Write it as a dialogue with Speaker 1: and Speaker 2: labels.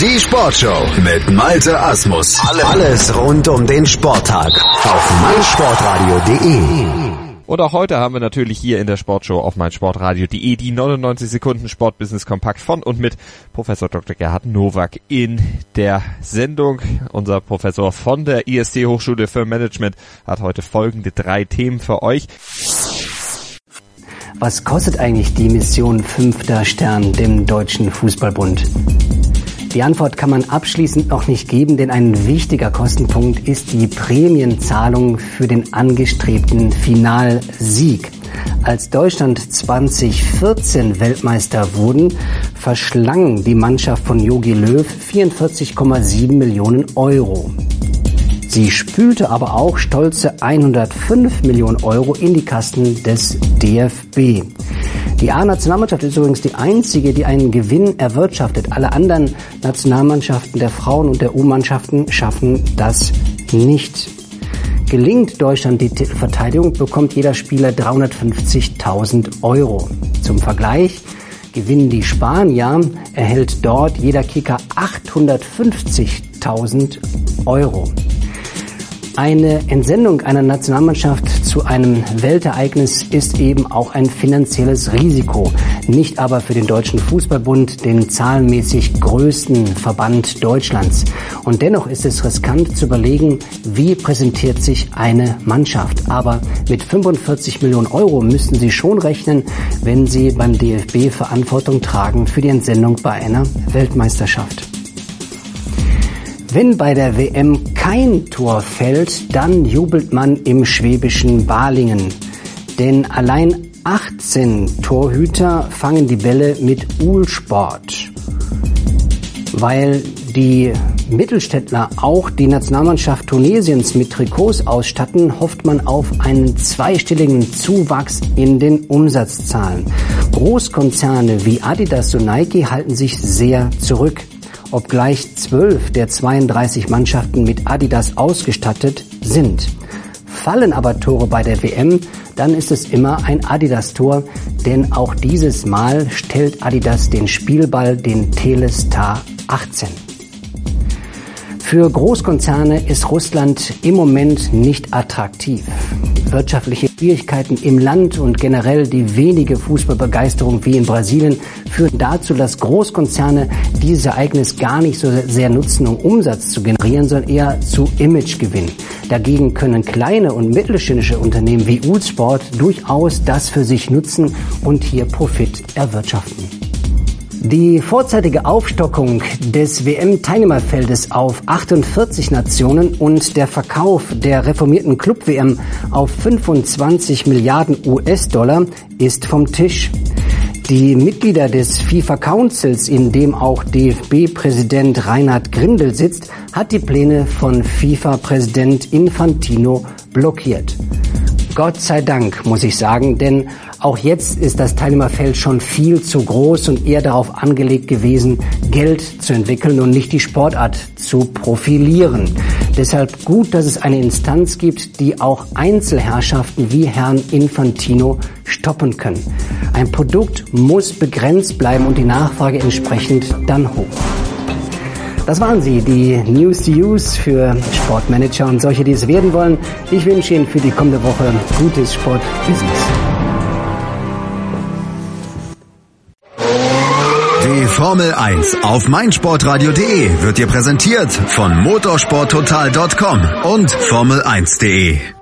Speaker 1: Die Sportshow mit Malte Asmus.
Speaker 2: Alles rund um den Sporttag auf meinsportradio.de.
Speaker 3: Und auch heute haben wir natürlich hier in der Sportshow auf meinsportradio.de die 99 Sekunden Sportbusiness Kompakt von und mit Professor Dr. Gerhard Nowak in der Sendung. Unser Professor von der IST Hochschule für Management hat heute folgende drei Themen für euch.
Speaker 4: Was kostet eigentlich die Mission Fünfter Stern dem Deutschen Fußballbund? Die Antwort kann man abschließend noch nicht geben, denn ein wichtiger Kostenpunkt ist die Prämienzahlung für den angestrebten Finalsieg. Als Deutschland 2014 Weltmeister wurden, verschlang die Mannschaft von Jogi Löw 44,7 Millionen Euro. Sie spülte aber auch stolze 105 Millionen Euro in die Kassen des DFB. Die A-Nationalmannschaft ist übrigens die einzige, die einen Gewinn erwirtschaftet. Alle anderen Nationalmannschaften der Frauen und der U-Mannschaften schaffen das nicht. Gelingt Deutschland die Titelverteidigung, bekommt jeder Spieler 350.000 Euro. Zum Vergleich gewinnen die Spanier, erhält dort jeder Kicker 850.000 Euro. Eine Entsendung einer Nationalmannschaft zu einem Weltereignis ist eben auch ein finanzielles Risiko. Nicht aber für den Deutschen Fußballbund, den zahlenmäßig größten Verband Deutschlands. Und dennoch ist es riskant zu überlegen, wie präsentiert sich eine Mannschaft. Aber mit 45 Millionen Euro müssten Sie schon rechnen, wenn Sie beim DFB Verantwortung tragen für die Entsendung bei einer Weltmeisterschaft. Wenn bei der WM kein Tor fällt, dann jubelt man im schwäbischen Balingen. Denn allein 18 Torhüter fangen die Bälle mit Uhlsport. Weil die Mittelstädtler auch die Nationalmannschaft Tunesiens mit Trikots ausstatten, hofft man auf einen zweistelligen Zuwachs in den Umsatzzahlen. Großkonzerne wie Adidas und Nike halten sich sehr zurück obgleich zwölf der 32 Mannschaften mit Adidas ausgestattet sind. Fallen aber Tore bei der WM, dann ist es immer ein Adidas-Tor, denn auch dieses Mal stellt Adidas den Spielball den Telestar 18. Für Großkonzerne ist Russland im Moment nicht attraktiv. Wirtschaftliche Schwierigkeiten im Land und generell die wenige Fußballbegeisterung wie in Brasilien führen dazu, dass Großkonzerne dieses Ereignis gar nicht so sehr nutzen, um Umsatz zu generieren, sondern eher zu Imagegewinn. Dagegen können kleine und mittelständische Unternehmen wie Ulsport durchaus das für sich nutzen und hier Profit erwirtschaften. Die vorzeitige Aufstockung des WM-Teilnehmerfeldes auf 48 Nationen und der Verkauf der reformierten Club-WM auf 25 Milliarden US-Dollar ist vom Tisch. Die Mitglieder des FIFA Councils, in dem auch DFB-Präsident Reinhard Grindel sitzt, hat die Pläne von FIFA-Präsident Infantino blockiert. Gott sei Dank, muss ich sagen, denn auch jetzt ist das Teilnehmerfeld schon viel zu groß und eher darauf angelegt gewesen, Geld zu entwickeln und nicht die Sportart zu profilieren. Deshalb gut, dass es eine Instanz gibt, die auch Einzelherrschaften wie Herrn Infantino stoppen können. Ein Produkt muss begrenzt bleiben und die Nachfrage entsprechend dann hoch. Das waren sie, die News to Use für Sportmanager und solche, die es werden wollen. Ich wünsche Ihnen für die kommende Woche gutes Sportbusiness.
Speaker 1: Die Formel 1 auf meinsportradio.de wird dir präsentiert von motorsporttotal.com und Formel1.de.